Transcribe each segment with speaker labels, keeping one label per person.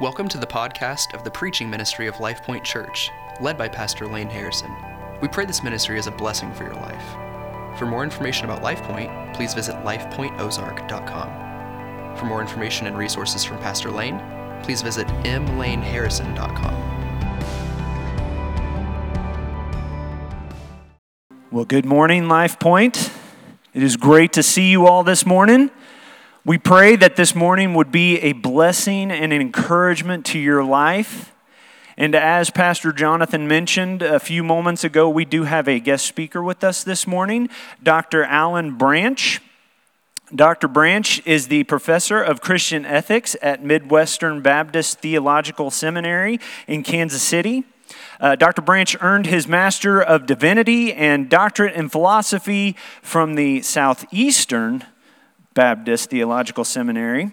Speaker 1: Welcome to the podcast of the preaching ministry of Life Point Church, led by Pastor Lane Harrison. We pray this ministry is a blessing for your life. For more information about Life Point, please visit lifepointozark.com. For more information and resources from Pastor Lane, please visit mlaneharrison.com.
Speaker 2: Well, good morning, Life Point. It is great to see you all this morning. We pray that this morning would be a blessing and an encouragement to your life. And as Pastor Jonathan mentioned a few moments ago, we do have a guest speaker with us this morning, Dr. Alan Branch. Dr. Branch is the professor of Christian ethics at Midwestern Baptist Theological Seminary in Kansas City. Uh, Dr. Branch earned his Master of Divinity and Doctorate in Philosophy from the Southeastern Baptist Theological Seminary.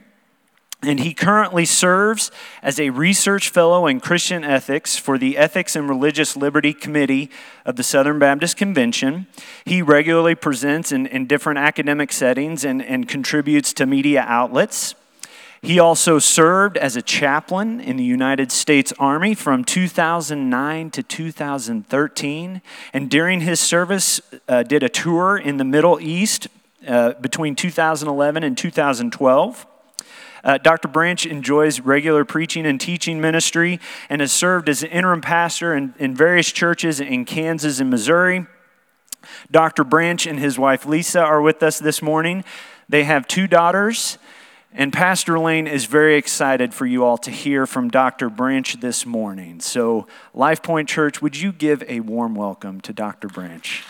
Speaker 2: And he currently serves as a research fellow in Christian ethics for the Ethics and Religious Liberty Committee of the Southern Baptist Convention. He regularly presents in, in different academic settings and, and contributes to media outlets. He also served as a chaplain in the United States Army from 2009 to 2013. And during his service, uh, did a tour in the Middle East uh, between 2011 and 2012. Uh, Dr. Branch enjoys regular preaching and teaching ministry and has served as an interim pastor in, in various churches in Kansas and Missouri. Dr. Branch and his wife Lisa are with us this morning. They have two daughters, and Pastor Lane is very excited for you all to hear from Dr. Branch this morning. So, Life Point Church, would you give a warm welcome to Dr. Branch?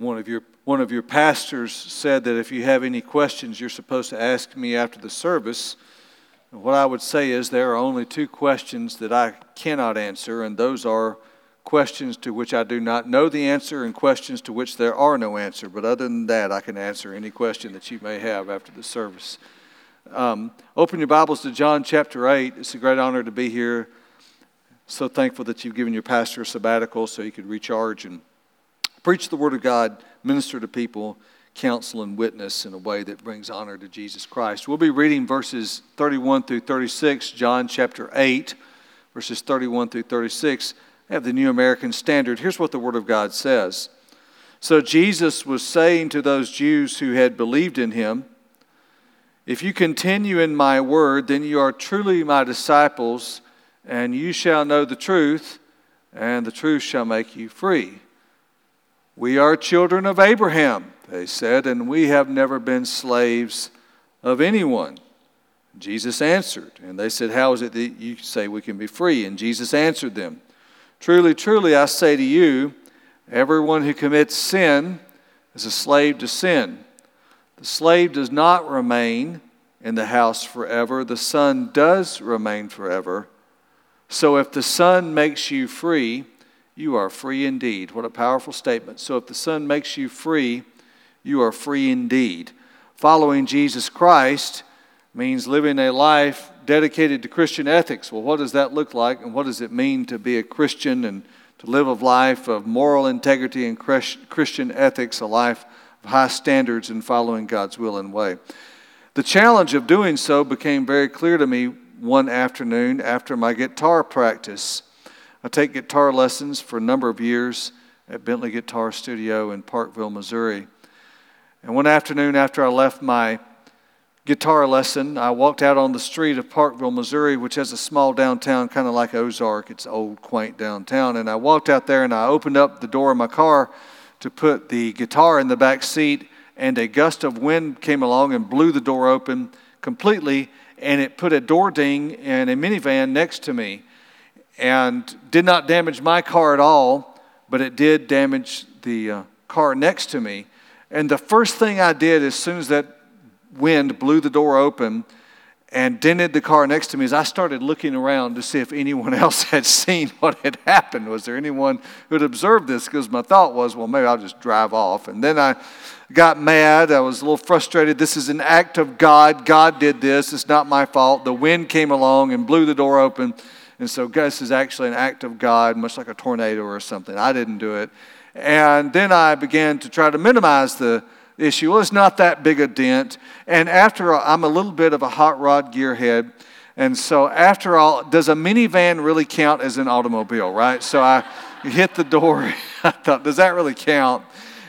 Speaker 3: One of your one of your pastors said that if you have any questions, you're supposed to ask me after the service. What I would say is there are only two questions that I cannot answer, and those are questions to which I do not know the answer and questions to which there are no answer. But other than that, I can answer any question that you may have after the service. Um, open your Bibles to John chapter 8. It's a great honor to be here. So thankful that you've given your pastor a sabbatical so he could recharge and Preach the Word of God, minister to people, counsel, and witness in a way that brings honor to Jesus Christ. We'll be reading verses 31 through 36, John chapter 8, verses 31 through 36. I have the New American Standard. Here's what the Word of God says. So Jesus was saying to those Jews who had believed in him, If you continue in my word, then you are truly my disciples, and you shall know the truth, and the truth shall make you free. We are children of Abraham, they said, and we have never been slaves of anyone. Jesus answered, and they said, How is it that you say we can be free? And Jesus answered them, Truly, truly, I say to you, everyone who commits sin is a slave to sin. The slave does not remain in the house forever, the son does remain forever. So if the son makes you free, you are free indeed. What a powerful statement. So if the Son makes you free, you are free indeed. Following Jesus Christ means living a life dedicated to Christian ethics. Well, what does that look like, and what does it mean to be a Christian and to live a life of moral integrity and Christian ethics, a life of high standards and following God's will and way? The challenge of doing so became very clear to me one afternoon after my guitar practice. I take guitar lessons for a number of years at Bentley Guitar Studio in Parkville, Missouri. And one afternoon after I left my guitar lesson, I walked out on the street of Parkville, Missouri, which has a small downtown, kind of like Ozark. It's old, quaint downtown. And I walked out there and I opened up the door of my car to put the guitar in the back seat, and a gust of wind came along and blew the door open completely, and it put a door ding in a minivan next to me and did not damage my car at all, but it did damage the uh, car next to me. And the first thing I did as soon as that wind blew the door open and dented the car next to me is I started looking around to see if anyone else had seen what had happened. Was there anyone who had observed this? Because my thought was, well, maybe I'll just drive off. And then I got mad. I was a little frustrated. This is an act of God. God did this. It's not my fault. The wind came along and blew the door open. And so this is actually an act of God, much like a tornado or something. I didn't do it. And then I began to try to minimize the issue. Well, it's not that big a dent. And after all, I'm a little bit of a hot rod gearhead. And so, after all, does a minivan really count as an automobile, right? So I hit the door. I thought, does that really count?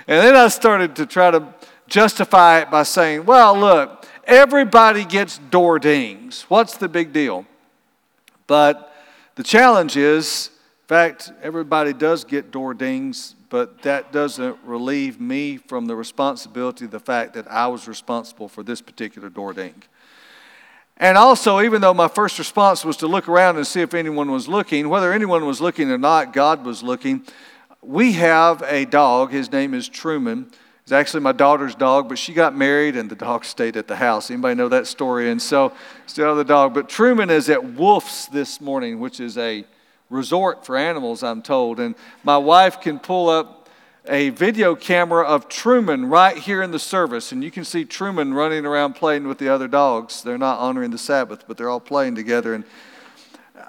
Speaker 3: And then I started to try to justify it by saying, well, look, everybody gets door dings. What's the big deal? But the challenge is, in fact, everybody does get door dings, but that doesn't relieve me from the responsibility of the fact that I was responsible for this particular door ding. And also, even though my first response was to look around and see if anyone was looking, whether anyone was looking or not, God was looking. We have a dog. His name is Truman. It's actually my daughter's dog, but she got married and the dog stayed at the house. Anybody know that story? And so, still the dog. But Truman is at Wolf's this morning, which is a resort for animals, I'm told. And my wife can pull up a video camera of Truman right here in the service, and you can see Truman running around playing with the other dogs. They're not honoring the Sabbath, but they're all playing together. And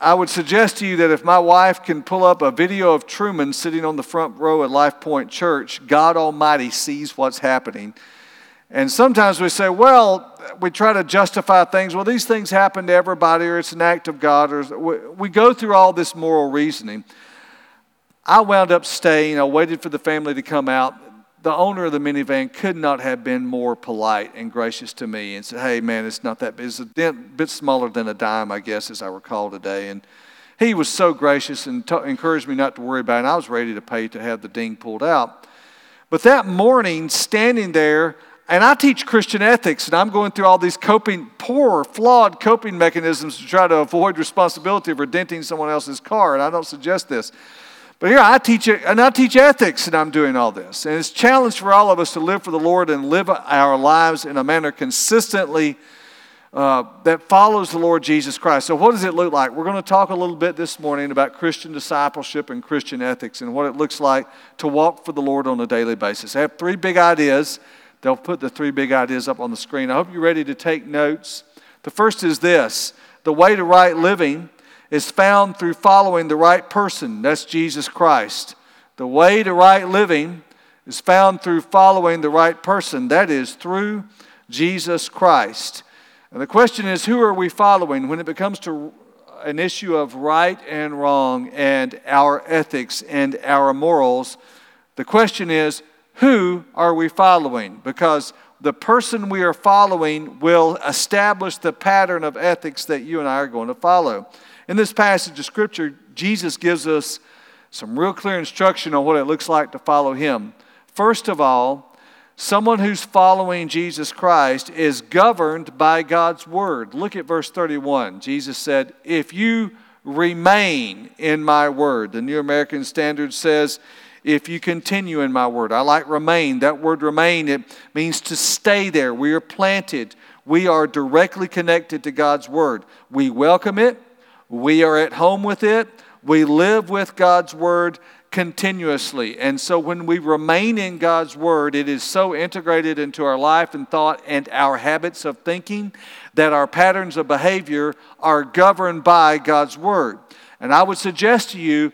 Speaker 3: I would suggest to you that if my wife can pull up a video of Truman sitting on the front row at Life Point Church, God Almighty sees what's happening. And sometimes we say, well, we try to justify things. Well, these things happen to everybody, or it's an act of God, or we go through all this moral reasoning. I wound up staying. I waited for the family to come out. The owner of the minivan could not have been more polite and gracious to me and said, Hey, man, it's not that big. It's a dent, bit smaller than a dime, I guess, as I recall today. And he was so gracious and t- encouraged me not to worry about it. And I was ready to pay to have the ding pulled out. But that morning, standing there, and I teach Christian ethics, and I'm going through all these coping, poor, flawed coping mechanisms to try to avoid responsibility for denting someone else's car. And I don't suggest this. But here I teach it, and I teach ethics, and I'm doing all this. And it's a challenge for all of us to live for the Lord and live our lives in a manner consistently uh, that follows the Lord Jesus Christ. So, what does it look like? We're going to talk a little bit this morning about Christian discipleship and Christian ethics and what it looks like to walk for the Lord on a daily basis. I have three big ideas. They'll put the three big ideas up on the screen. I hope you're ready to take notes. The first is this the way to right living is found through following the right person. That's Jesus Christ. The way to right living is found through following the right person. That is through Jesus Christ. And the question is who are we following when it becomes to an issue of right and wrong and our ethics and our morals? The question is who are we following? Because the person we are following will establish the pattern of ethics that you and I are going to follow. In this passage of Scripture, Jesus gives us some real clear instruction on what it looks like to follow Him. First of all, someone who's following Jesus Christ is governed by God's Word. Look at verse 31. Jesus said, If you remain in my Word, the New American Standard says, if you continue in my word. I like remain. That word remain, it means to stay there. We are planted. We are directly connected to God's word. We welcome it. We are at home with it. We live with God's Word continuously. And so when we remain in God's Word, it is so integrated into our life and thought and our habits of thinking that our patterns of behavior are governed by God's Word. And I would suggest to you,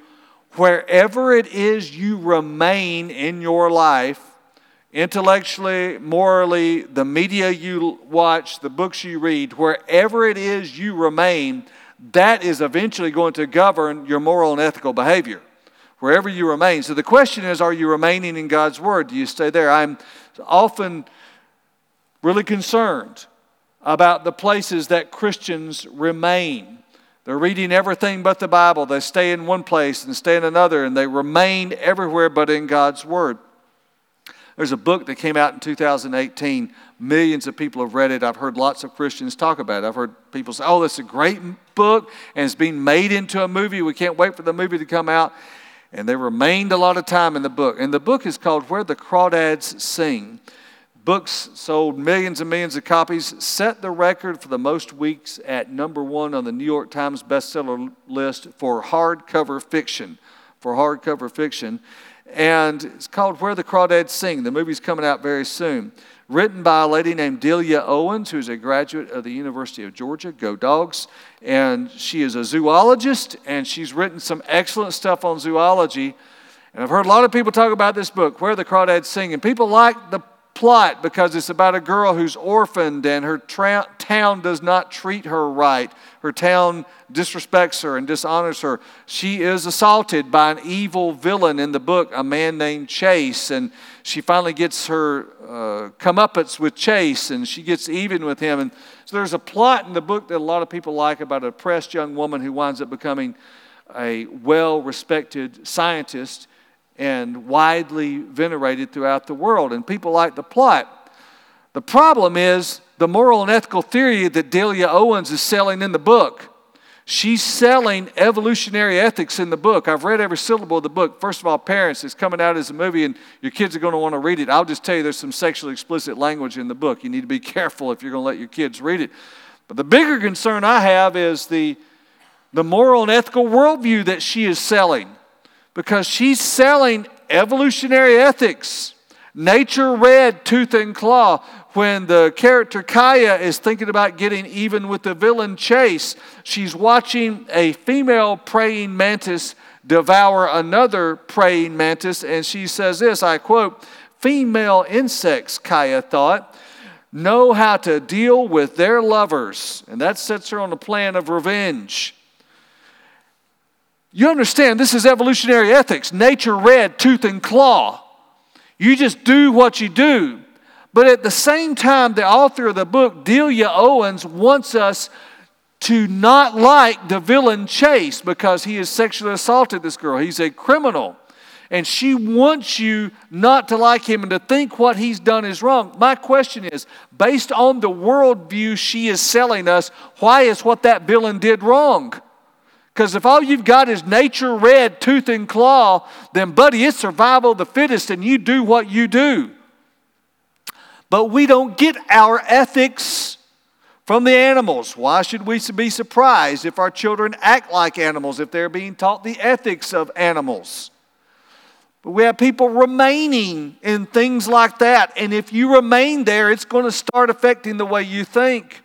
Speaker 3: wherever it is you remain in your life, intellectually, morally, the media you watch, the books you read, wherever it is you remain, that is eventually going to govern your moral and ethical behavior wherever you remain. So the question is are you remaining in God's Word? Do you stay there? I'm often really concerned about the places that Christians remain. They're reading everything but the Bible. They stay in one place and stay in another, and they remain everywhere but in God's Word. There's a book that came out in 2018. Millions of people have read it. I've heard lots of Christians talk about it. I've heard people say, oh, that's a great book, and it's being made into a movie. We can't wait for the movie to come out. And they remained a lot of time in the book. And the book is called Where the Crawdads Sing. Books sold millions and millions of copies, set the record for the most weeks at number one on the New York Times bestseller list for hardcover fiction. For hardcover fiction and it's called Where the Crawdads Sing. The movie's coming out very soon. Written by a lady named Delia Owens, who's a graduate of the University of Georgia. Go Dogs. And she is a zoologist, and she's written some excellent stuff on zoology. And I've heard a lot of people talk about this book, Where the Crawdads Sing. And people like the plot because it's about a girl who's orphaned and her tra- town does not treat her right. Her town disrespects her and dishonors her. She is assaulted by an evil villain in the book, a man named Chase, and she finally gets her uh, comeuppance with Chase and she gets even with him. And so there's a plot in the book that a lot of people like about a oppressed young woman who winds up becoming a well respected scientist and widely venerated throughout the world. And people like the plot. The problem is the moral and ethical theory that Delia Owens is selling in the book. She's selling evolutionary ethics in the book. I've read every syllable of the book. First of all, parents, it's coming out as a movie and your kids are going to want to read it. I'll just tell you there's some sexually explicit language in the book. You need to be careful if you're going to let your kids read it. But the bigger concern I have is the, the moral and ethical worldview that she is selling because she's selling evolutionary ethics. Nature red, tooth and claw. When the character Kaya is thinking about getting even with the villain Chase, she's watching a female praying mantis devour another praying mantis, and she says this I quote, Female insects, Kaya thought, know how to deal with their lovers. And that sets her on a plan of revenge. You understand, this is evolutionary ethics. Nature red, tooth and claw. You just do what you do. But at the same time, the author of the book, Delia Owens, wants us to not like the villain Chase because he has sexually assaulted this girl. He's a criminal. And she wants you not to like him and to think what he's done is wrong. My question is based on the worldview she is selling us, why is what that villain did wrong? Because if all you've got is nature red, tooth and claw, then, buddy, it's survival of the fittest and you do what you do. But we don't get our ethics from the animals. Why should we be surprised if our children act like animals, if they're being taught the ethics of animals? But we have people remaining in things like that. And if you remain there, it's going to start affecting the way you think.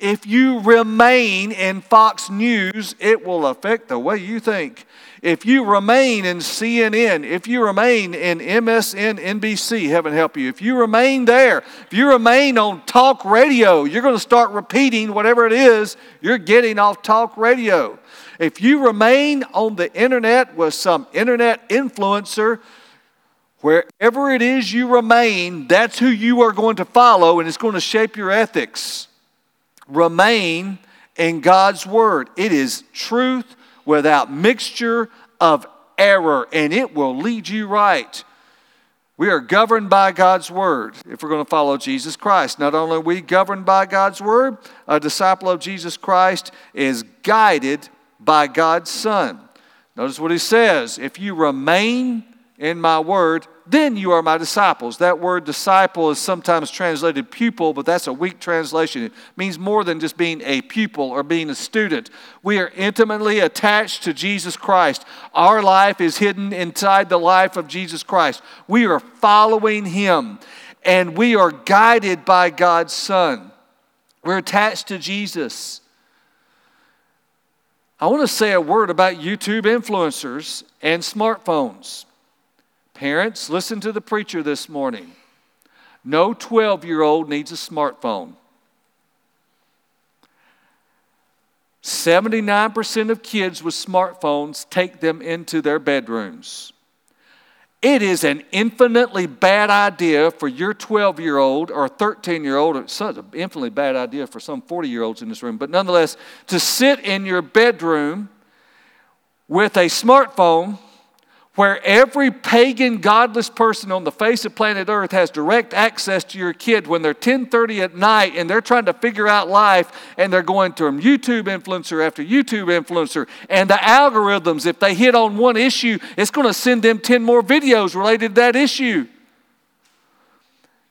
Speaker 3: If you remain in Fox News, it will affect the way you think. If you remain in CNN, if you remain in MSN, NBC, heaven help you. If you remain there, if you remain on talk radio, you're going to start repeating whatever it is you're getting off talk radio. If you remain on the internet with some internet influencer, wherever it is you remain, that's who you are going to follow, and it's going to shape your ethics remain in God's Word. It is truth without mixture of error, and it will lead you right. We are governed by God's Word if we're going to follow Jesus Christ. Not only are we governed by God's Word, a disciple of Jesus Christ is guided by God's Son. Notice what he says if you remain in my Word, then you are my disciples. That word disciple is sometimes translated pupil, but that's a weak translation. It means more than just being a pupil or being a student. We are intimately attached to Jesus Christ. Our life is hidden inside the life of Jesus Christ. We are following him, and we are guided by God's Son. We're attached to Jesus. I want to say a word about YouTube influencers and smartphones. Parents, listen to the preacher this morning. No 12 year old needs a smartphone. 79% of kids with smartphones take them into their bedrooms. It is an infinitely bad idea for your 12 year old or 13 year old, it's an infinitely bad idea for some 40 year olds in this room, but nonetheless, to sit in your bedroom with a smartphone where every pagan godless person on the face of planet earth has direct access to your kid when they're 10:30 at night and they're trying to figure out life and they're going to YouTube influencer after YouTube influencer. And the algorithms if they hit on one issue it's going to send them 10 more videos related to that issue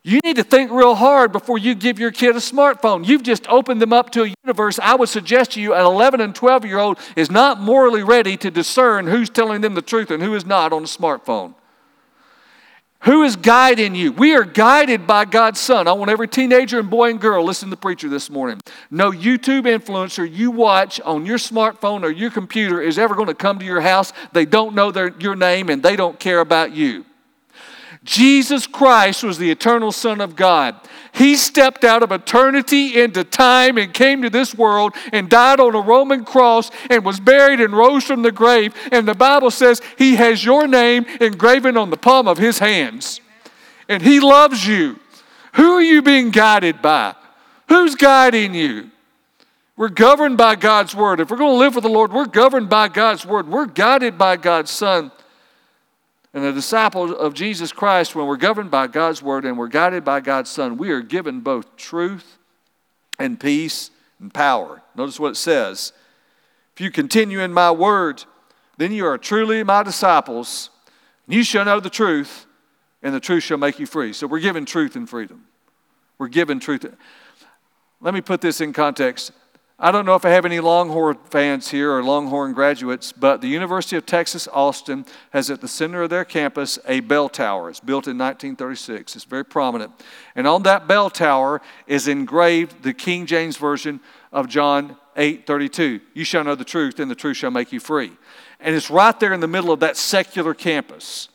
Speaker 3: you need to think real hard before you give your kid a smartphone. You've just opened them up to a universe. I would suggest to you an 11 and 12 year old is not morally ready to discern who's telling them the truth and who is not on a smartphone. Who is guiding you? We are guided by God's Son. I want every teenager and boy and girl listen to the preacher this morning. No YouTube influencer you watch on your smartphone or your computer is ever going to come to your house. They don't know their, your name and they don't care about you. Jesus Christ was the eternal Son of God. He stepped out of eternity into time and came to this world and died on a Roman cross and was buried and rose from the grave. And the Bible says he has your name engraven on the palm of his hands. And he loves you. Who are you being guided by? Who's guiding you? We're governed by God's word. If we're going to live for the Lord, we're governed by God's word. We're guided by God's Son. And the disciples of Jesus Christ, when we're governed by God's word and we're guided by God's Son, we are given both truth and peace and power. Notice what it says. If you continue in my word, then you are truly my disciples. And you shall know the truth, and the truth shall make you free. So we're given truth and freedom. We're given truth. Let me put this in context. I don't know if I have any Longhorn fans here or Longhorn graduates, but the University of Texas Austin has at the center of their campus a bell tower. It's built in 1936. It's very prominent. And on that bell tower is engraved the King James Version of John 8:32. You shall know the truth, and the truth shall make you free. And it's right there in the middle of that secular campus.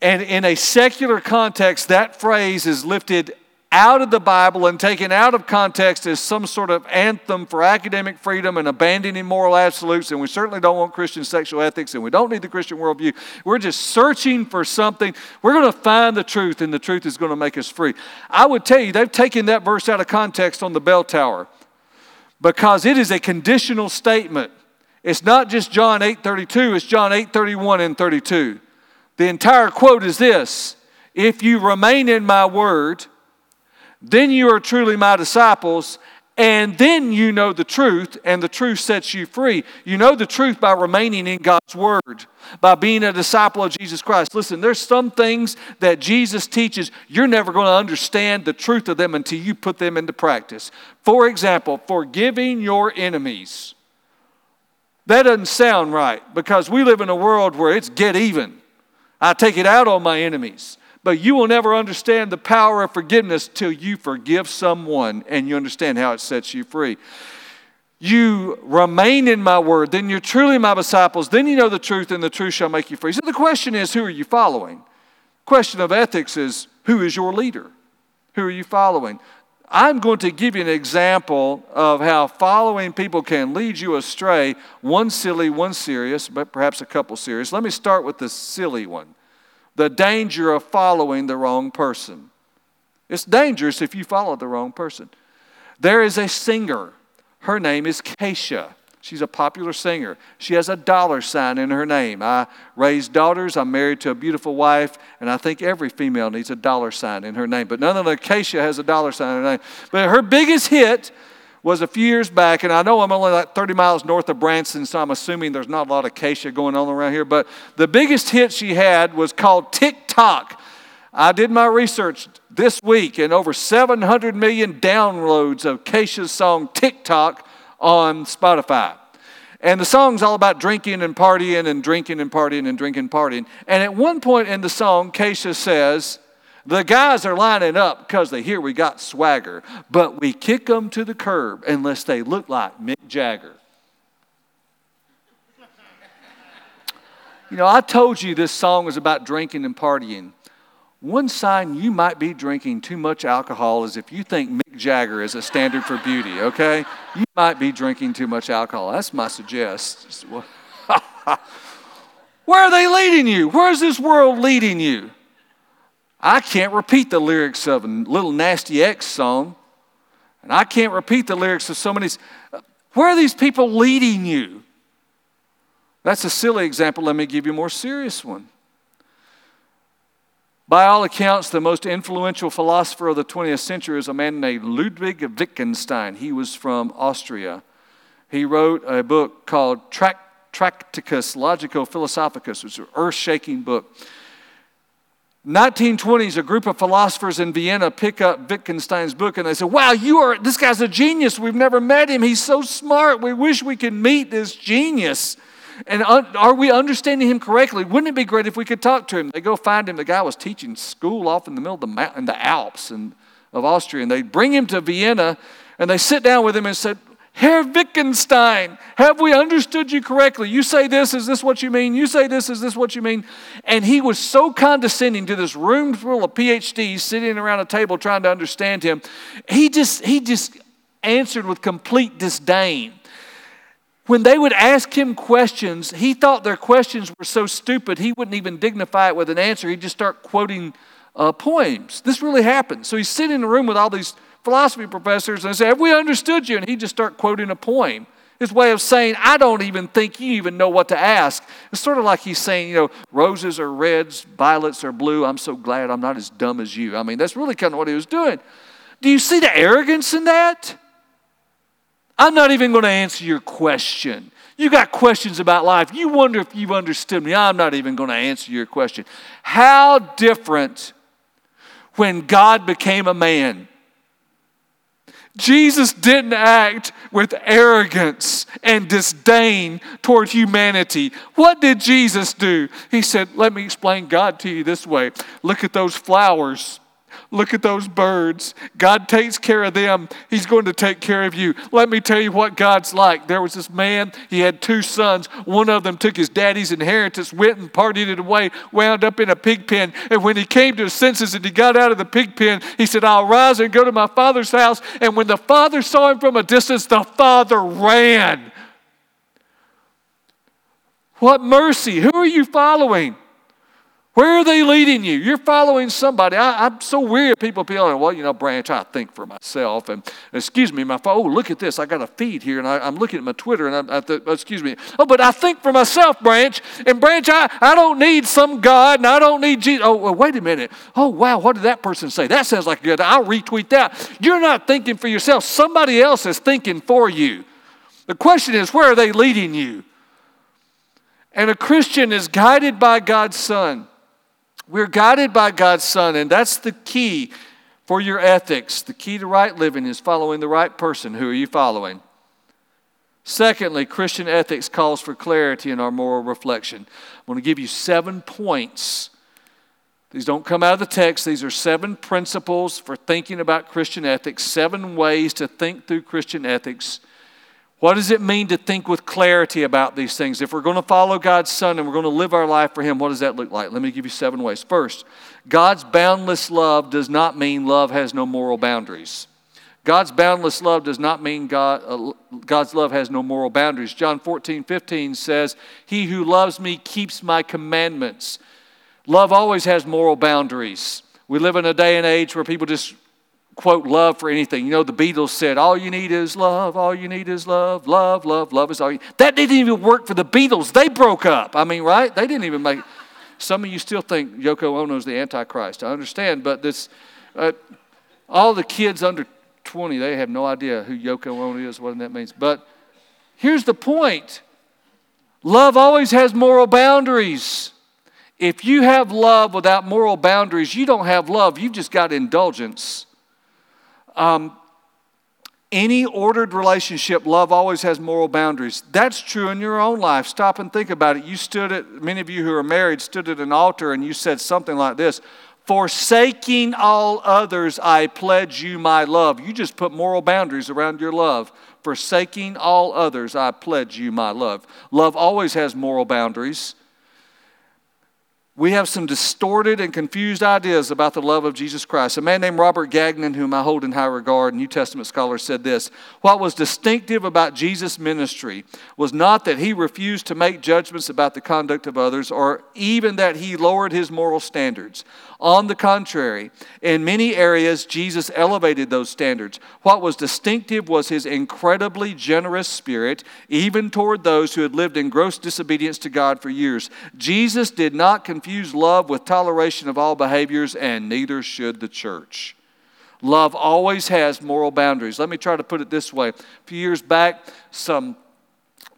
Speaker 3: And in a secular context, that phrase is lifted out of the Bible and taken out of context as some sort of anthem for academic freedom and abandoning moral absolutes. And we certainly don't want Christian sexual ethics and we don't need the Christian worldview. We're just searching for something. We're going to find the truth and the truth is going to make us free. I would tell you, they've taken that verse out of context on the bell tower because it is a conditional statement. It's not just John 8:32, it's John 8:31 and 32. The entire quote is this: If you remain in my word, then you are truly my disciples, and then you know the truth, and the truth sets you free. You know the truth by remaining in God's Word, by being a disciple of Jesus Christ. Listen, there's some things that Jesus teaches, you're never going to understand the truth of them until you put them into practice. For example, forgiving your enemies. That doesn't sound right because we live in a world where it's get even. I take it out on my enemies. But you will never understand the power of forgiveness till you forgive someone and you understand how it sets you free. You remain in my word, then you're truly my disciples, then you know the truth, and the truth shall make you free. So the question is, who are you following? Question of ethics is, who is your leader? Who are you following? I'm going to give you an example of how following people can lead you astray. One silly, one serious, but perhaps a couple serious. Let me start with the silly one the danger of following the wrong person. It's dangerous if you follow the wrong person. There is a singer. Her name is Kesha. She's a popular singer. She has a dollar sign in her name. I raised daughters. I'm married to a beautiful wife, and I think every female needs a dollar sign in her name. But none of the Kesha has a dollar sign in her name. But her biggest hit was a few years back, and I know I'm only like 30 miles north of Branson, so I'm assuming there's not a lot of Kesha going on around here. But the biggest hit she had was called TikTok. I did my research this week, and over 700 million downloads of Kesha's song TikTok on Spotify. And the song's all about drinking and partying and drinking and partying and drinking and partying. And at one point in the song, Kesha says, the guys are lining up because they hear we got swagger, but we kick them to the curb unless they look like Mick Jagger. You know, I told you this song was about drinking and partying. One sign you might be drinking too much alcohol is if you think Mick Jagger is a standard for beauty, okay? You might be drinking too much alcohol. That's my suggestion. Where are they leading you? Where is this world leading you? I can't repeat the lyrics of a Lil Nas X song, and I can't repeat the lyrics of so many. Where are these people leading you? That's a silly example. Let me give you a more serious one. By all accounts, the most influential philosopher of the 20th century is a man named Ludwig Wittgenstein. He was from Austria. He wrote a book called Tractatus Logico Philosophicus, which is an earth shaking book. 1920s, a group of philosophers in Vienna pick up Wittgenstein's book and they say, Wow, you are, this guy's a genius. We've never met him. He's so smart. We wish we could meet this genius. And are we understanding him correctly? Wouldn't it be great if we could talk to him? They go find him. The guy was teaching school off in the middle of the, mountain, the Alps and, of Austria. And they bring him to Vienna and they sit down with him and said, Herr Wittgenstein, have we understood you correctly? You say this, is this what you mean? You say this, is this what you mean? And he was so condescending to this room full of PhDs sitting around a table trying to understand him. He just, he just answered with complete disdain. When they would ask him questions, he thought their questions were so stupid he wouldn't even dignify it with an answer. He'd just start quoting uh, poems. This really happened. So he's sitting in a room with all these philosophy professors and say, Have we understood you? And he'd just start quoting a poem. His way of saying, I don't even think you even know what to ask. It's sort of like he's saying, you know, roses are reds, violets are blue. I'm so glad I'm not as dumb as you. I mean, that's really kind of what he was doing. Do you see the arrogance in that? I'm not even going to answer your question. You got questions about life. You wonder if you've understood me. I'm not even going to answer your question. How different when God became a man. Jesus didn't act with arrogance and disdain toward humanity. What did Jesus do? He said, Let me explain God to you this way. Look at those flowers. Look at those birds. God takes care of them. He's going to take care of you. Let me tell you what God's like. There was this man, he had two sons. One of them took his daddy's inheritance, went and partied it away, wound up in a pig pen. And when he came to his senses and he got out of the pig pen, he said, I'll rise and go to my father's house. And when the father saw him from a distance, the father ran. What mercy. Who are you following? Where are they leading you? You're following somebody. I, am so weird. People feeling, well, you know, Branch, I think for myself. And excuse me, my oh, look at this. I got a feed here, and I, am looking at my Twitter, and I, I th- oh, excuse me. Oh, but I think for myself, Branch. And Branch, I, I don't need some God, and I don't need Jesus. Oh, well, wait a minute. Oh, wow, what did that person say? That sounds like good. I'll retweet that. You're not thinking for yourself. Somebody else is thinking for you. The question is, where are they leading you? And a Christian is guided by God's Son. We're guided by God's Son, and that's the key for your ethics. The key to right living is following the right person. Who are you following? Secondly, Christian ethics calls for clarity in our moral reflection. I'm going to give you seven points. These don't come out of the text. These are seven principles for thinking about Christian ethics, seven ways to think through Christian ethics what does it mean to think with clarity about these things? If we're going to follow God's Son and we're going to live our life for Him, what does that look like? Let me give you seven ways. First, God's boundless love does not mean love has no moral boundaries. God's boundless love does not mean God, uh, God's love has no moral boundaries. John 14, 15 says, He who loves me keeps my commandments. Love always has moral boundaries. We live in a day and age where people just quote love for anything. You know, the Beatles said, All you need is love, all you need is love, love, love, love is all you That didn't even work for the Beatles. They broke up. I mean, right? They didn't even make Some of you still think Yoko Ono is the Antichrist. I understand, but this, uh, all the kids under 20, they have no idea who Yoko Ono is, what that means. But here's the point love always has moral boundaries. If you have love without moral boundaries, you don't have love, you've just got indulgence. Um, any ordered relationship, love always has moral boundaries. That's true in your own life. Stop and think about it. You stood at, many of you who are married stood at an altar and you said something like this Forsaking all others, I pledge you my love. You just put moral boundaries around your love. Forsaking all others, I pledge you my love. Love always has moral boundaries we have some distorted and confused ideas about the love of Jesus Christ. A man named Robert Gagnon, whom I hold in high regard, New Testament scholar, said this What was distinctive about Jesus' ministry was not that he refused to make judgments about the conduct of others or even that he lowered his moral standards. On the contrary, in many areas, Jesus elevated those standards. What was distinctive was his incredibly generous spirit, even toward those who had lived in gross disobedience to God for years. Jesus did not confuse love with toleration of all behaviors, and neither should the church. Love always has moral boundaries. Let me try to put it this way. A few years back, some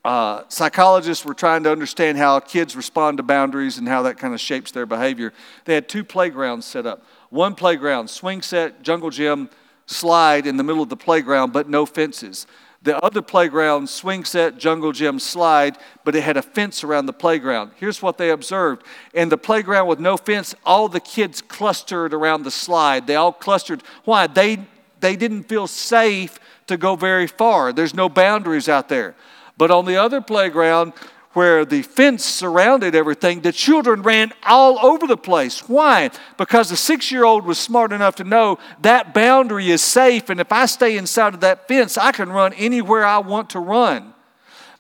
Speaker 3: uh, psychologists were trying to understand how kids respond to boundaries and how that kind of shapes their behavior. They had two playgrounds set up. One playground, swing set, jungle gym, slide in the middle of the playground, but no fences. The other playground, swing set, jungle gym, slide, but it had a fence around the playground. Here's what they observed. In the playground with no fence, all the kids clustered around the slide. They all clustered. Why? They they didn't feel safe to go very far. There's no boundaries out there. But on the other playground, where the fence surrounded everything, the children ran all over the place. Why? Because the six year old was smart enough to know that boundary is safe, and if I stay inside of that fence, I can run anywhere I want to run.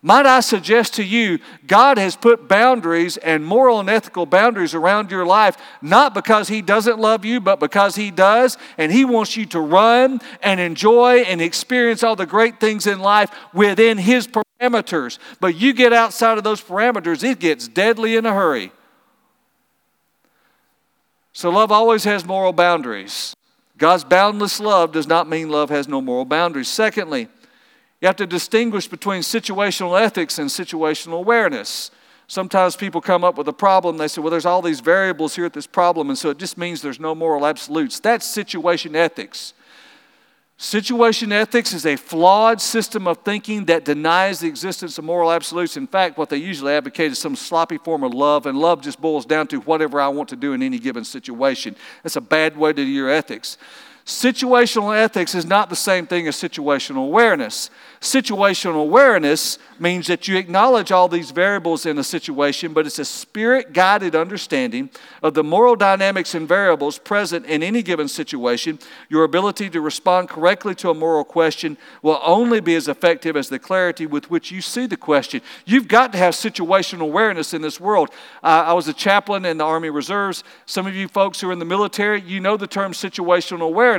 Speaker 3: Might I suggest to you, God has put boundaries and moral and ethical boundaries around your life, not because He doesn't love you, but because He does, and He wants you to run and enjoy and experience all the great things in life within His parameters. But you get outside of those parameters, it gets deadly in a hurry. So, love always has moral boundaries. God's boundless love does not mean love has no moral boundaries. Secondly, you have to distinguish between situational ethics and situational awareness. Sometimes people come up with a problem, they say, well, there's all these variables here at this problem, and so it just means there's no moral absolutes. That's situation ethics. Situation ethics is a flawed system of thinking that denies the existence of moral absolutes. In fact, what they usually advocate is some sloppy form of love, and love just boils down to whatever I want to do in any given situation. That's a bad way to do your ethics. Situational ethics is not the same thing as situational awareness. Situational awareness means that you acknowledge all these variables in a situation, but it's a spirit guided understanding of the moral dynamics and variables present in any given situation. Your ability to respond correctly to a moral question will only be as effective as the clarity with which you see the question. You've got to have situational awareness in this world. Uh, I was a chaplain in the Army Reserves. Some of you folks who are in the military, you know the term situational awareness.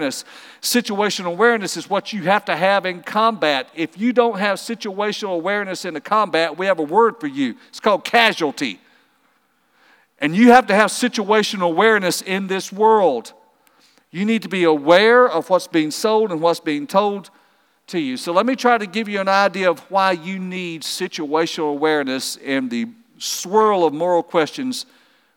Speaker 3: Situational awareness is what you have to have in combat. If you don't have situational awareness in the combat, we have a word for you. It's called casualty. And you have to have situational awareness in this world. You need to be aware of what's being sold and what's being told to you. So let me try to give you an idea of why you need situational awareness in the swirl of moral questions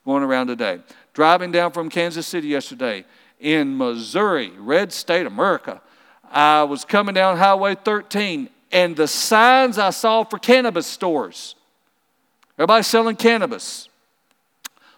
Speaker 3: going around today. Driving down from Kansas City yesterday in Missouri, red state, America, I was coming down Highway 13, and the signs I saw for cannabis stores. Everybody selling cannabis.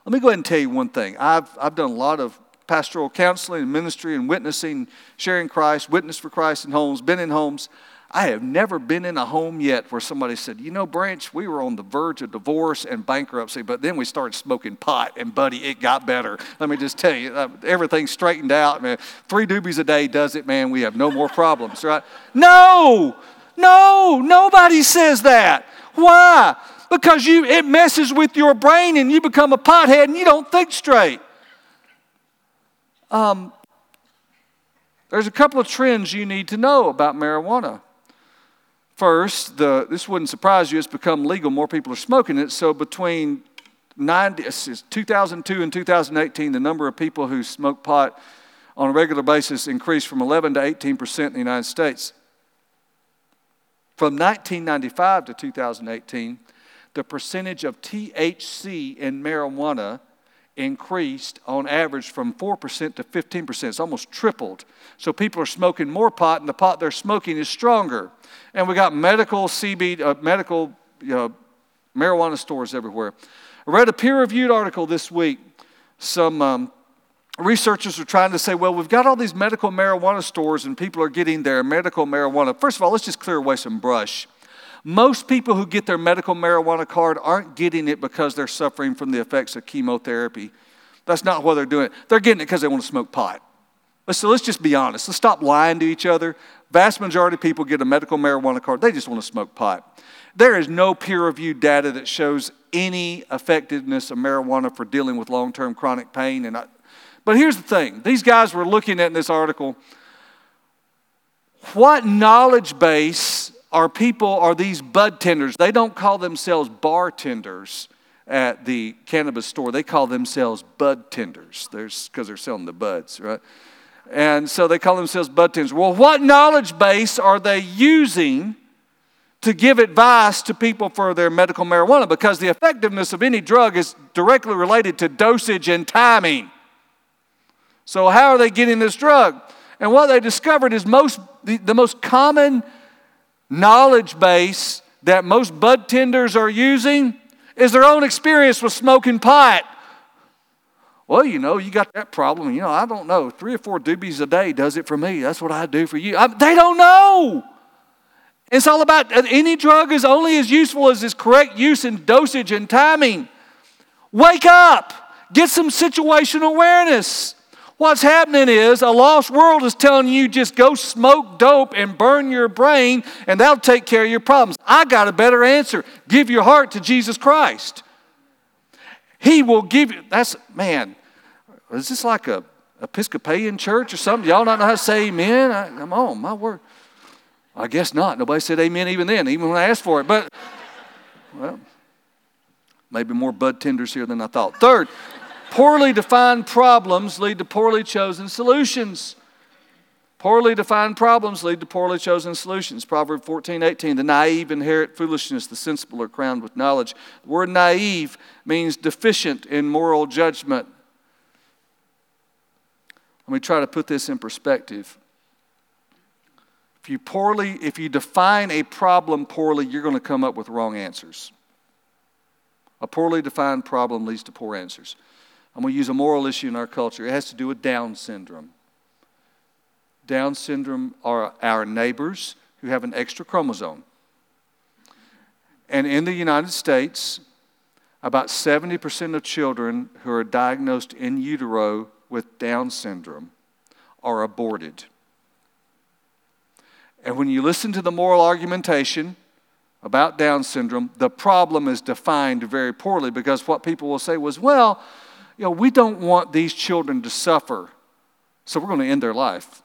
Speaker 3: Let me go ahead and tell you one thing. I've, I've done a lot of pastoral counseling and ministry and witnessing, sharing Christ, witness for Christ in homes, been in homes. I have never been in a home yet where somebody said, You know, Branch, we were on the verge of divorce and bankruptcy, but then we started smoking pot, and buddy, it got better. Let me just tell you, uh, everything straightened out, man. Three doobies a day does it, man. We have no more problems, right? No, no, nobody says that. Why? Because you, it messes with your brain and you become a pothead and you don't think straight. Um, there's a couple of trends you need to know about marijuana. First, the, this wouldn't surprise you, it's become legal. More people are smoking it. So between 90, 2002 and 2018, the number of people who smoke pot on a regular basis increased from 11 to 18 percent in the United States. From 1995 to 2018, the percentage of THC in marijuana increased on average from 4% to 15%. It's almost tripled. So people are smoking more pot, and the pot they're smoking is stronger. And we got medical CBD, uh, medical you know, marijuana stores everywhere. I read a peer reviewed article this week. Some um, researchers are trying to say, well, we've got all these medical marijuana stores, and people are getting their medical marijuana. First of all, let's just clear away some brush. Most people who get their medical marijuana card aren't getting it because they're suffering from the effects of chemotherapy. That's not why they're doing it. They're getting it because they want to smoke pot. Let's, let's just be honest. Let's stop lying to each other. Vast majority of people get a medical marijuana card, they just want to smoke pot. There is no peer reviewed data that shows any effectiveness of marijuana for dealing with long term chronic pain. And I, but here's the thing these guys were looking at in this article what knowledge base are people, are these bud tenders. They don't call themselves bartenders at the cannabis store. They call themselves bud tenders. There's because they're selling the buds, right? And so they call themselves bud tenders. Well, what knowledge base are they using to give advice to people for their medical marijuana? Because the effectiveness of any drug is directly related to dosage and timing. So how are they getting this drug? And what they discovered is most the, the most common knowledge base that most bud tenders are using is their own experience with smoking pot. Well, you know, you got that problem. You know, I don't know. Three or four doobies a day does it for me. That's what I do for you. I, they don't know. It's all about uh, any drug is only as useful as its correct use and dosage and timing. Wake up. Get some situational awareness. What's happening is a lost world is telling you just go smoke dope and burn your brain, and that'll take care of your problems. I got a better answer. Give your heart to Jesus Christ. He will give you, that's, man, is this like a Episcopalian church or something? Y'all not know how to say amen? I, come on, my word. I guess not. Nobody said amen even then, even when I asked for it. But, well, maybe more bud tenders here than I thought. Third, Poorly defined problems lead to poorly chosen solutions. Poorly defined problems lead to poorly chosen solutions. Proverb 14, 18. The naive inherit foolishness, the sensible are crowned with knowledge. The word naive means deficient in moral judgment. Let me try to put this in perspective. If you poorly, if you define a problem poorly, you're going to come up with wrong answers. A poorly defined problem leads to poor answers. I'm going to use a moral issue in our culture. It has to do with Down syndrome. Down syndrome are our neighbors who have an extra chromosome. And in the United States, about 70% of children who are diagnosed in utero with Down syndrome are aborted. And when you listen to the moral argumentation about Down syndrome, the problem is defined very poorly because what people will say was, well, you know, we don't want these children to suffer, so we're going to end their life.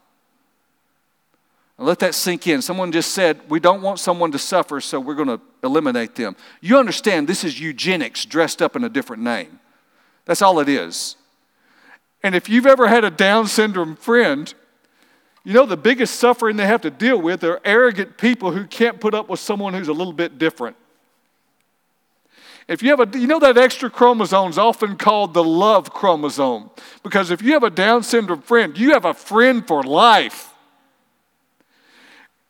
Speaker 3: And let that sink in. Someone just said, we don't want someone to suffer, so we're going to eliminate them. You understand this is eugenics dressed up in a different name. That's all it is. And if you've ever had a Down syndrome friend, you know the biggest suffering they have to deal with are arrogant people who can't put up with someone who's a little bit different. If you have a, you know that extra chromosome is often called the love chromosome because if you have a Down syndrome friend, you have a friend for life.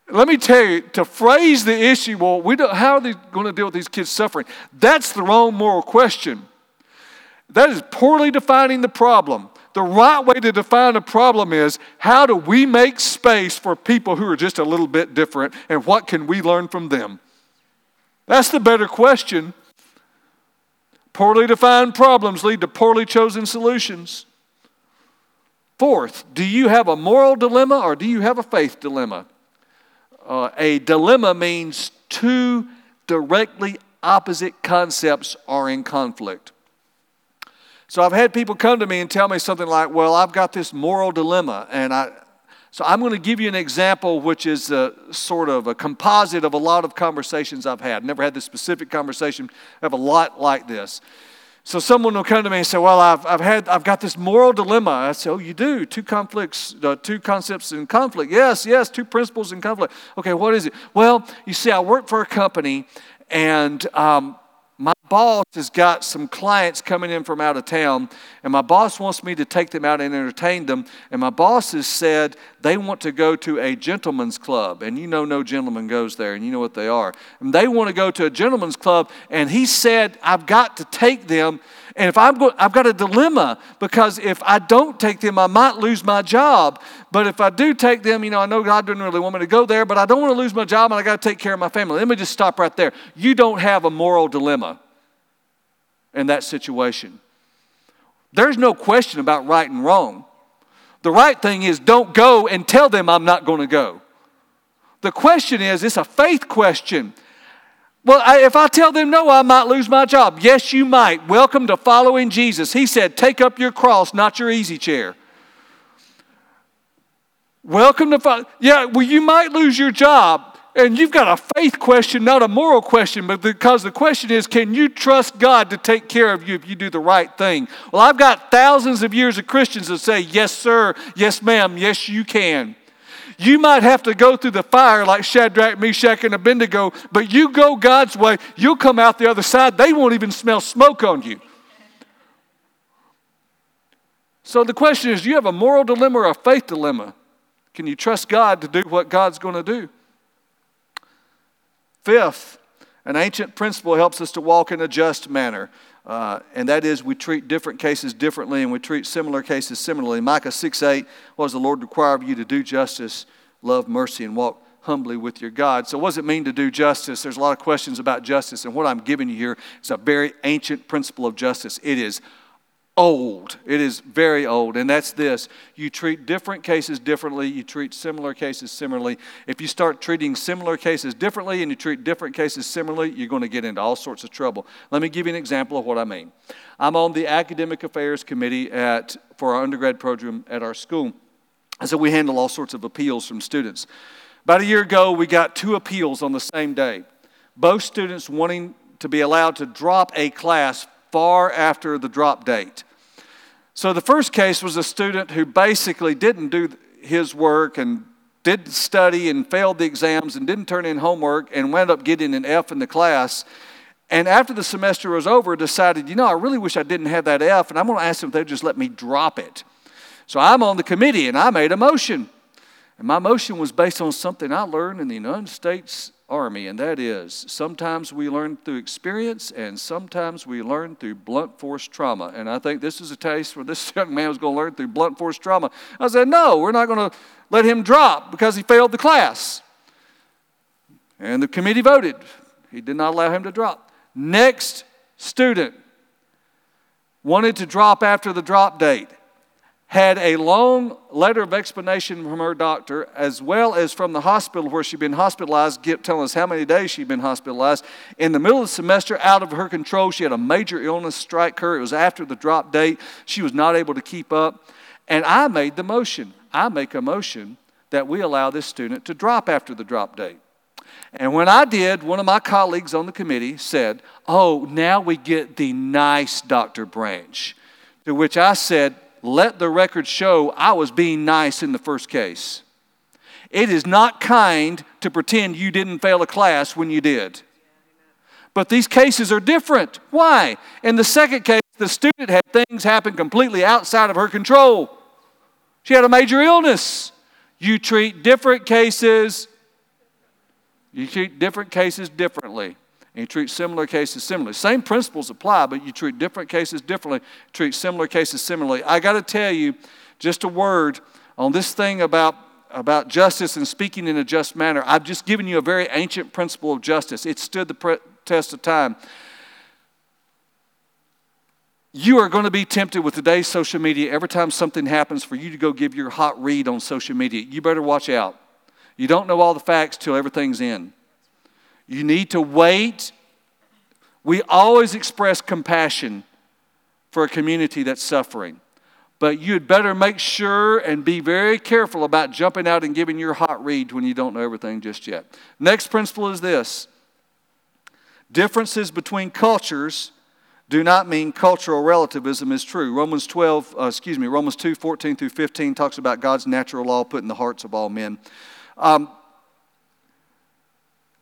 Speaker 3: Let me tell you, to phrase the issue, well, we don't, how are they going to deal with these kids suffering? That's the wrong moral question. That is poorly defining the problem. The right way to define a problem is how do we make space for people who are just a little bit different and what can we learn from them? That's the better question Poorly defined problems lead to poorly chosen solutions. Fourth, do you have a moral dilemma or do you have a faith dilemma? Uh, a dilemma means two directly opposite concepts are in conflict. So I've had people come to me and tell me something like, Well, I've got this moral dilemma, and I, so I'm going to give you an example, which is a, sort of a composite of a lot of conversations I've had. Never had this specific conversation. I have a lot like this. So someone will come to me and say, "Well, I've, I've had I've got this moral dilemma." I say, "Oh, you do two conflicts, uh, two concepts in conflict." Yes, yes, two principles in conflict. Okay, what is it? Well, you see, I work for a company, and um, boss has got some clients coming in from out of town, and my boss wants me to take them out and entertain them. And my boss has said they want to go to a gentleman's club, and you know, no gentleman goes there, and you know what they are. And they want to go to a gentleman's club, and he said, I've got to take them. And if I'm going, I've got a dilemma because if I don't take them, I might lose my job. But if I do take them, you know, I know God didn't really want me to go there, but I don't want to lose my job and I got to take care of my family. Let me just stop right there. You don't have a moral dilemma in that situation. There's no question about right and wrong. The right thing is don't go and tell them I'm not going to go. The question is, it's a faith question. Well, I, if I tell them no, I might lose my job. Yes, you might. Welcome to following Jesus. He said, take up your cross, not your easy chair. Welcome to follow. Yeah, well, you might lose your job. And you've got a faith question, not a moral question, but because the question is can you trust God to take care of you if you do the right thing? Well, I've got thousands of years of Christians that say, yes, sir, yes, ma'am, yes, you can. You might have to go through the fire like Shadrach, Meshach, and Abednego, but you go God's way, you'll come out the other side. They won't even smell smoke on you. So the question is do you have a moral dilemma or a faith dilemma? Can you trust God to do what God's going to do? Fifth, an ancient principle helps us to walk in a just manner. uh, and that is we treat different cases differently and we treat similar cases similarly. Micah 6 8, what does the Lord require of you to do justice, love mercy, and walk humbly with your God? So, what does it mean to do justice? There's a lot of questions about justice, and what I'm giving you here is a very ancient principle of justice. It is old. It is very old. And that's this you treat different cases differently, you treat similar cases similarly. If you start treating similar cases differently and you treat different cases similarly, you're going to get into all sorts of trouble. Let me give you an example of what I mean. I'm on the Academic Affairs Committee at, for our undergrad program at our school. And so we handle all sorts of appeals from students. About a year ago, we got two appeals on the same day. Both students wanting to be allowed to drop a class far after the drop date. So the first case was a student who basically didn't do his work and didn't study and failed the exams and didn't turn in homework and wound up getting an F in the class. And after the semester was over, decided, you know, I really wish I didn't have that F, and I'm going to ask them if they'd just let me drop it. So I'm on the committee and I made a motion. And my motion was based on something I learned in the United States Army, and that is sometimes we learn through experience and sometimes we learn through blunt force trauma. And I think this is a case where this young man was going to learn through blunt force trauma. I said, no, we're not going to let him drop because he failed the class. And the committee voted. He did not allow him to drop. Next student wanted to drop after the drop date had a long letter of explanation from her doctor, as well as from the hospital where she'd been hospitalized, telling us how many days she'd been hospitalized. In the middle of the semester, out of her control, she had a major illness strike her. It was after the drop date. She was not able to keep up. And I made the motion. I make a motion that we allow this student to drop after the drop date. And when I did, one of my colleagues on the committee said, Oh, now we get the nice Dr. Branch. To which I said, let the record show I was being nice in the first case. It is not kind to pretend you didn't fail a class when you did. But these cases are different. Why? In the second case, the student had things happen completely outside of her control. She had a major illness. You treat different cases, you treat different cases differently and you treat similar cases similarly. Same principles apply, but you treat different cases differently, treat similar cases similarly. I got to tell you just a word on this thing about, about justice and speaking in a just manner. I've just given you a very ancient principle of justice, it stood the pre- test of time. You are going to be tempted with today's social media every time something happens for you to go give your hot read on social media. You better watch out. You don't know all the facts till everything's in. You need to wait. We always express compassion for a community that's suffering. But you'd better make sure and be very careful about jumping out and giving your hot read when you don't know everything just yet. Next principle is this differences between cultures do not mean cultural relativism is true. Romans 12, uh, excuse me, Romans 2, 14 through 15 talks about God's natural law put in the hearts of all men. Um,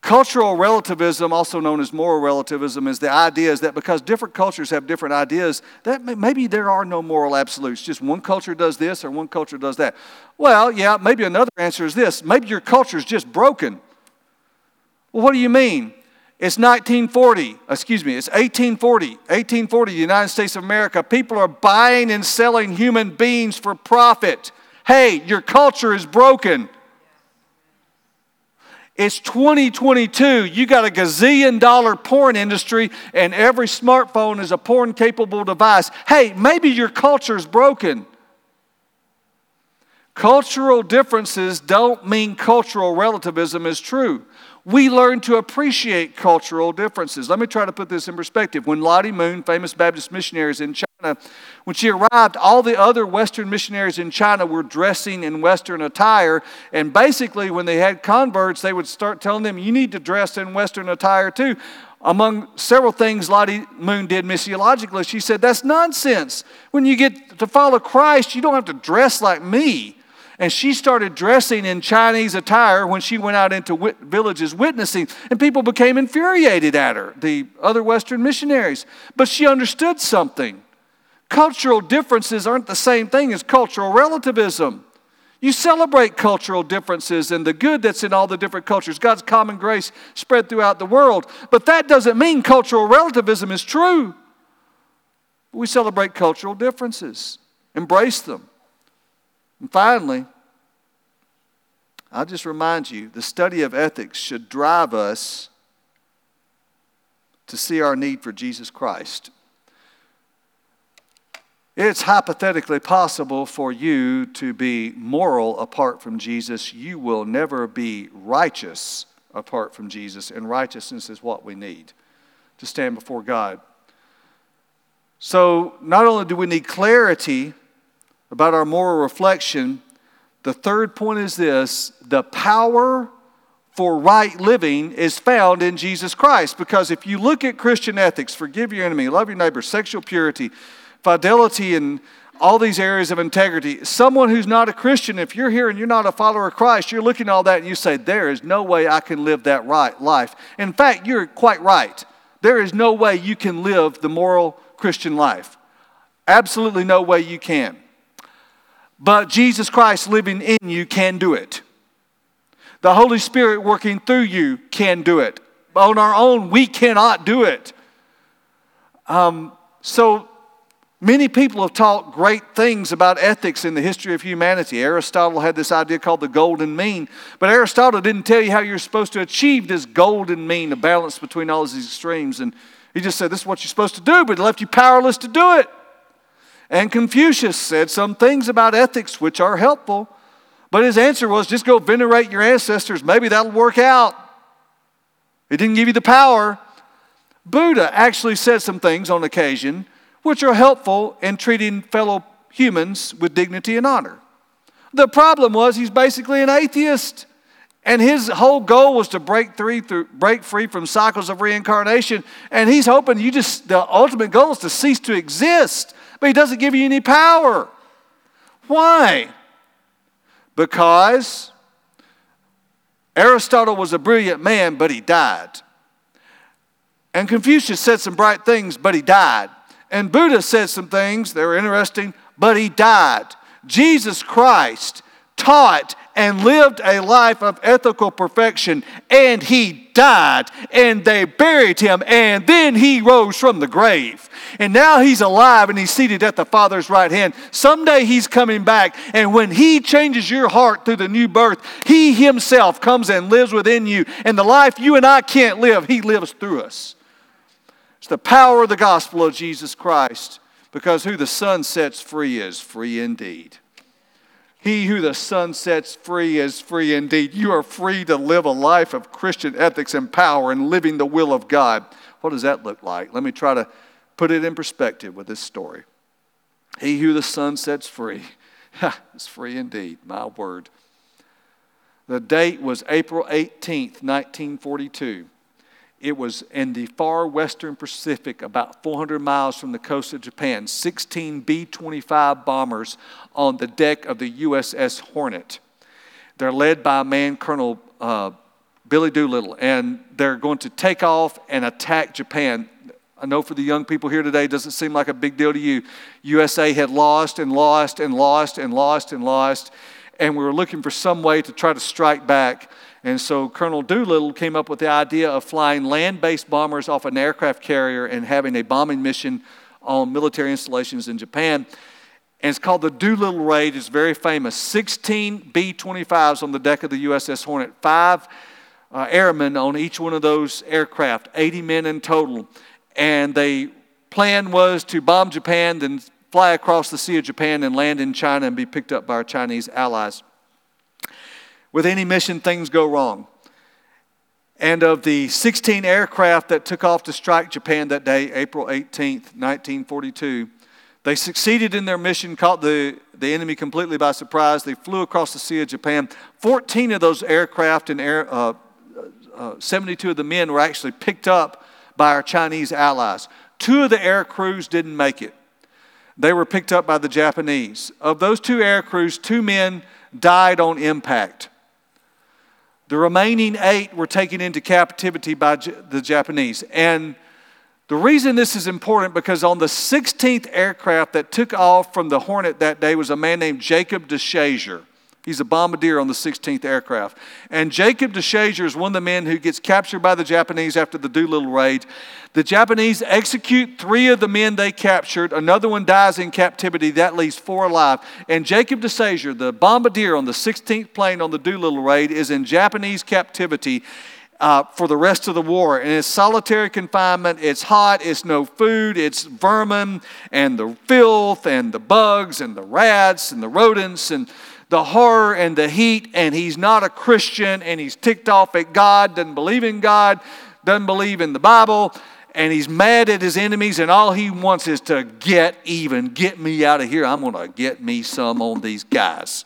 Speaker 3: Cultural relativism, also known as moral relativism, is the idea is that because different cultures have different ideas, that maybe there are no moral absolutes. Just one culture does this or one culture does that. Well, yeah, maybe another answer is this. Maybe your culture is just broken. Well, what do you mean? It's 1940, excuse me, it's 1840. 1840, the United States of America. People are buying and selling human beings for profit. Hey, your culture is broken. It's 2022. You got a gazillion dollar porn industry, and every smartphone is a porn capable device. Hey, maybe your culture is broken. Cultural differences don't mean cultural relativism is true. We learn to appreciate cultural differences. Let me try to put this in perspective. When Lottie Moon, famous Baptist missionaries in China, China. When she arrived, all the other Western missionaries in China were dressing in Western attire. And basically, when they had converts, they would start telling them, You need to dress in Western attire too. Among several things Lottie Moon did missiologically, she said, That's nonsense. When you get to follow Christ, you don't have to dress like me. And she started dressing in Chinese attire when she went out into wit- villages witnessing. And people became infuriated at her, the other Western missionaries. But she understood something. Cultural differences aren't the same thing as cultural relativism. You celebrate cultural differences and the good that's in all the different cultures. God's common grace spread throughout the world. But that doesn't mean cultural relativism is true. We celebrate cultural differences, embrace them. And finally, I'll just remind you the study of ethics should drive us to see our need for Jesus Christ. It's hypothetically possible for you to be moral apart from Jesus. You will never be righteous apart from Jesus, and righteousness is what we need to stand before God. So, not only do we need clarity about our moral reflection, the third point is this the power for right living is found in Jesus Christ. Because if you look at Christian ethics, forgive your enemy, love your neighbor, sexual purity, fidelity, and all these areas of integrity, someone who's not a Christian, if you're here and you're not a follower of Christ, you're looking at all that and you say, There is no way I can live that right life. In fact, you're quite right. There is no way you can live the moral Christian life. Absolutely no way you can. But Jesus Christ living in you can do it. The Holy Spirit working through you can do it. On our own, we cannot do it. Um, so many people have taught great things about ethics in the history of humanity. Aristotle had this idea called the golden mean, but Aristotle didn't tell you how you're supposed to achieve this golden mean, a balance between all these extremes. And he just said, This is what you're supposed to do, but he left you powerless to do it. And Confucius said some things about ethics which are helpful. But his answer was just go venerate your ancestors. Maybe that'll work out. It didn't give you the power. Buddha actually said some things on occasion which are helpful in treating fellow humans with dignity and honor. The problem was he's basically an atheist. And his whole goal was to break, through, break free from cycles of reincarnation. And he's hoping you just, the ultimate goal is to cease to exist. But he doesn't give you any power. Why? because Aristotle was a brilliant man, but he died. And Confucius said some bright things, but he died. And Buddha said some things that were interesting, but he died. Jesus Christ taught and lived a life of ethical perfection, and he died, and they buried him, and then he rose from the grave. And now he's alive and he's seated at the Father's right hand. Someday he's coming back, and when he changes your heart through the new birth, he himself comes and lives within you. And the life you and I can't live, he lives through us. It's the power of the gospel of Jesus Christ, because who the Son sets free is free indeed. He who the Son sets free is free indeed. You are free to live a life of Christian ethics and power and living the will of God. What does that look like? Let me try to put it in perspective with this story. He who the Son sets free is free indeed, my word. The date was April 18th, 1942. It was in the far western Pacific, about 400 miles from the coast of Japan. 16 B 25 bombers on the deck of the USS Hornet. They're led by a man, Colonel uh, Billy Doolittle, and they're going to take off and attack Japan. I know for the young people here today, doesn't seem like a big deal to you. USA had lost and lost and lost and lost and lost, and we were looking for some way to try to strike back. And so Colonel Doolittle came up with the idea of flying land based bombers off an aircraft carrier and having a bombing mission on military installations in Japan. And it's called the Doolittle Raid. It's very famous. 16 B 25s on the deck of the USS Hornet, five uh, airmen on each one of those aircraft, 80 men in total. And the plan was to bomb Japan, then fly across the Sea of Japan and land in China and be picked up by our Chinese allies. With any mission, things go wrong. And of the 16 aircraft that took off to strike Japan that day, April 18th, 1942, they succeeded in their mission, caught the, the enemy completely by surprise. They flew across the Sea of Japan. 14 of those aircraft and air, uh, uh, 72 of the men were actually picked up by our Chinese allies. Two of the air crews didn't make it. They were picked up by the Japanese. Of those two air crews, two men died on impact. The remaining eight were taken into captivity by the Japanese. And the reason this is important because on the 16th aircraft that took off from the Hornet that day was a man named Jacob DeShazer. He's a bombardier on the 16th aircraft. And Jacob DeShazer is one of the men who gets captured by the Japanese after the Doolittle raid. The Japanese execute three of the men they captured. Another one dies in captivity. That leaves four alive. And Jacob DeShazer, the bombardier on the 16th plane on the Doolittle raid, is in Japanese captivity. Uh, for the rest of the war. And it's solitary confinement. It's hot. It's no food. It's vermin and the filth and the bugs and the rats and the rodents and the horror and the heat, and he's not a Christian, and he's ticked off at God, doesn't believe in God, doesn't believe in the Bible, and he's mad at his enemies, and all he wants is to get even, get me out of here. I'm going to get me some on these guys.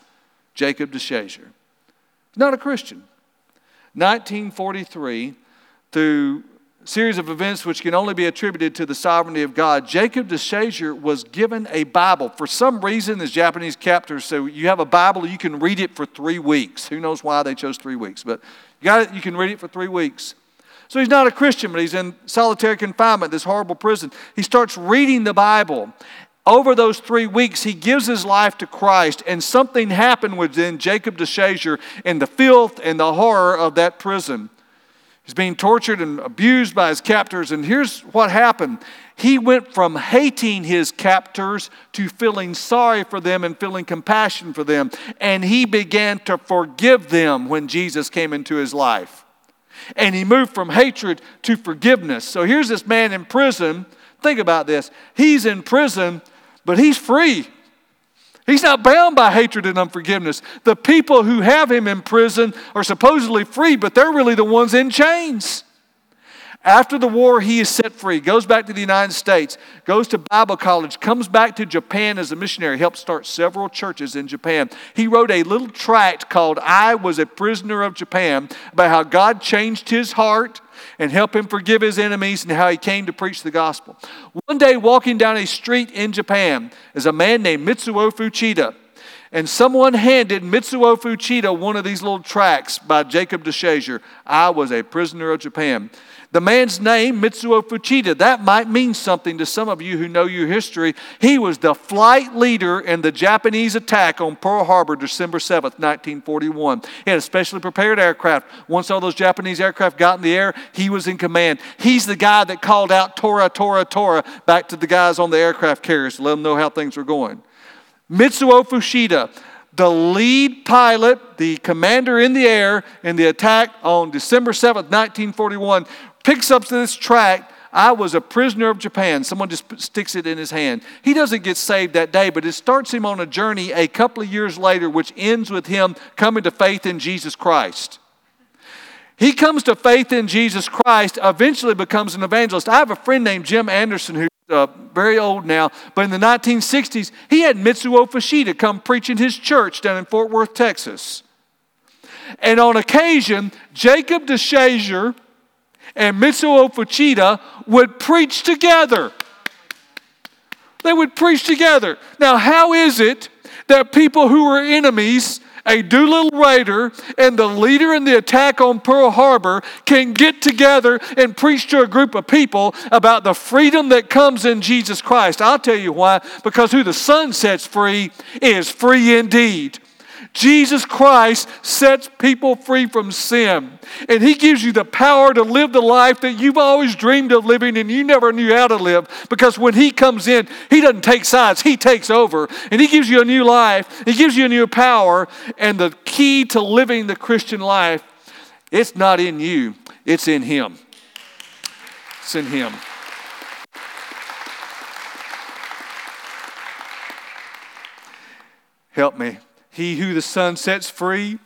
Speaker 3: Jacob DeShazer. Not a Christian. 1943, through series of events which can only be attributed to the sovereignty of God, Jacob DeShazer was given a Bible. For some reason, his Japanese captors said, You have a Bible, you can read it for three weeks. Who knows why they chose three weeks, but you got it, you can read it for three weeks. So he's not a Christian, but he's in solitary confinement, this horrible prison. He starts reading the Bible. Over those three weeks, he gives his life to Christ, and something happened within Jacob DeShazer in the filth and the horror of that prison. He's being tortured and abused by his captors. And here's what happened he went from hating his captors to feeling sorry for them and feeling compassion for them. And he began to forgive them when Jesus came into his life. And he moved from hatred to forgiveness. So here's this man in prison. Think about this. He's in prison, but he's free. He's not bound by hatred and unforgiveness. The people who have him in prison are supposedly free, but they're really the ones in chains. After the war, he is set free, goes back to the United States, goes to Bible college, comes back to Japan as a missionary, helped start several churches in Japan. He wrote a little tract called I Was a Prisoner of Japan about how God changed his heart and help him forgive his enemies and how he came to preach the gospel. One day, walking down a street in Japan, is a man named Mitsuo Fuchida. And someone handed Mitsuo Fuchida one of these little tracts by Jacob DeShazer. I was a prisoner of Japan. The man's name, Mitsuo Fuchida, that might mean something to some of you who know your history. He was the flight leader in the Japanese attack on Pearl Harbor, December 7th, 1941. He had a specially prepared aircraft. Once all those Japanese aircraft got in the air, he was in command. He's the guy that called out Tora, Tora, Tora back to the guys on the aircraft carriers to let them know how things were going. Mitsuo Fuchida, the lead pilot, the commander in the air in the attack on December 7th, 1941, picks up this tract. I was a prisoner of Japan. Someone just sticks it in his hand. He doesn't get saved that day, but it starts him on a journey a couple of years later, which ends with him coming to faith in Jesus Christ. He comes to faith in Jesus Christ, eventually becomes an evangelist. I have a friend named Jim Anderson who's uh, very old now, but in the 1960s, he had Mitsuo Fuchida come preach in his church down in Fort Worth, Texas. And on occasion, Jacob DeShazer and Mitsuo Fuchida would preach together. They would preach together. Now, how is it that people who were enemies, a Doolittle Raider and the leader in the attack on Pearl Harbor, can get together and preach to a group of people about the freedom that comes in Jesus Christ? I'll tell you why. Because who the Son sets free is free indeed. Jesus Christ sets people free from sin. And He gives you the power to live the life that you've always dreamed of living and you never knew how to live. Because when He comes in, He doesn't take sides, He takes over. And He gives you a new life, He gives you a new power. And the key to living the Christian life, it's not in you, it's in Him. It's in Him. Help me. He who the Son sets free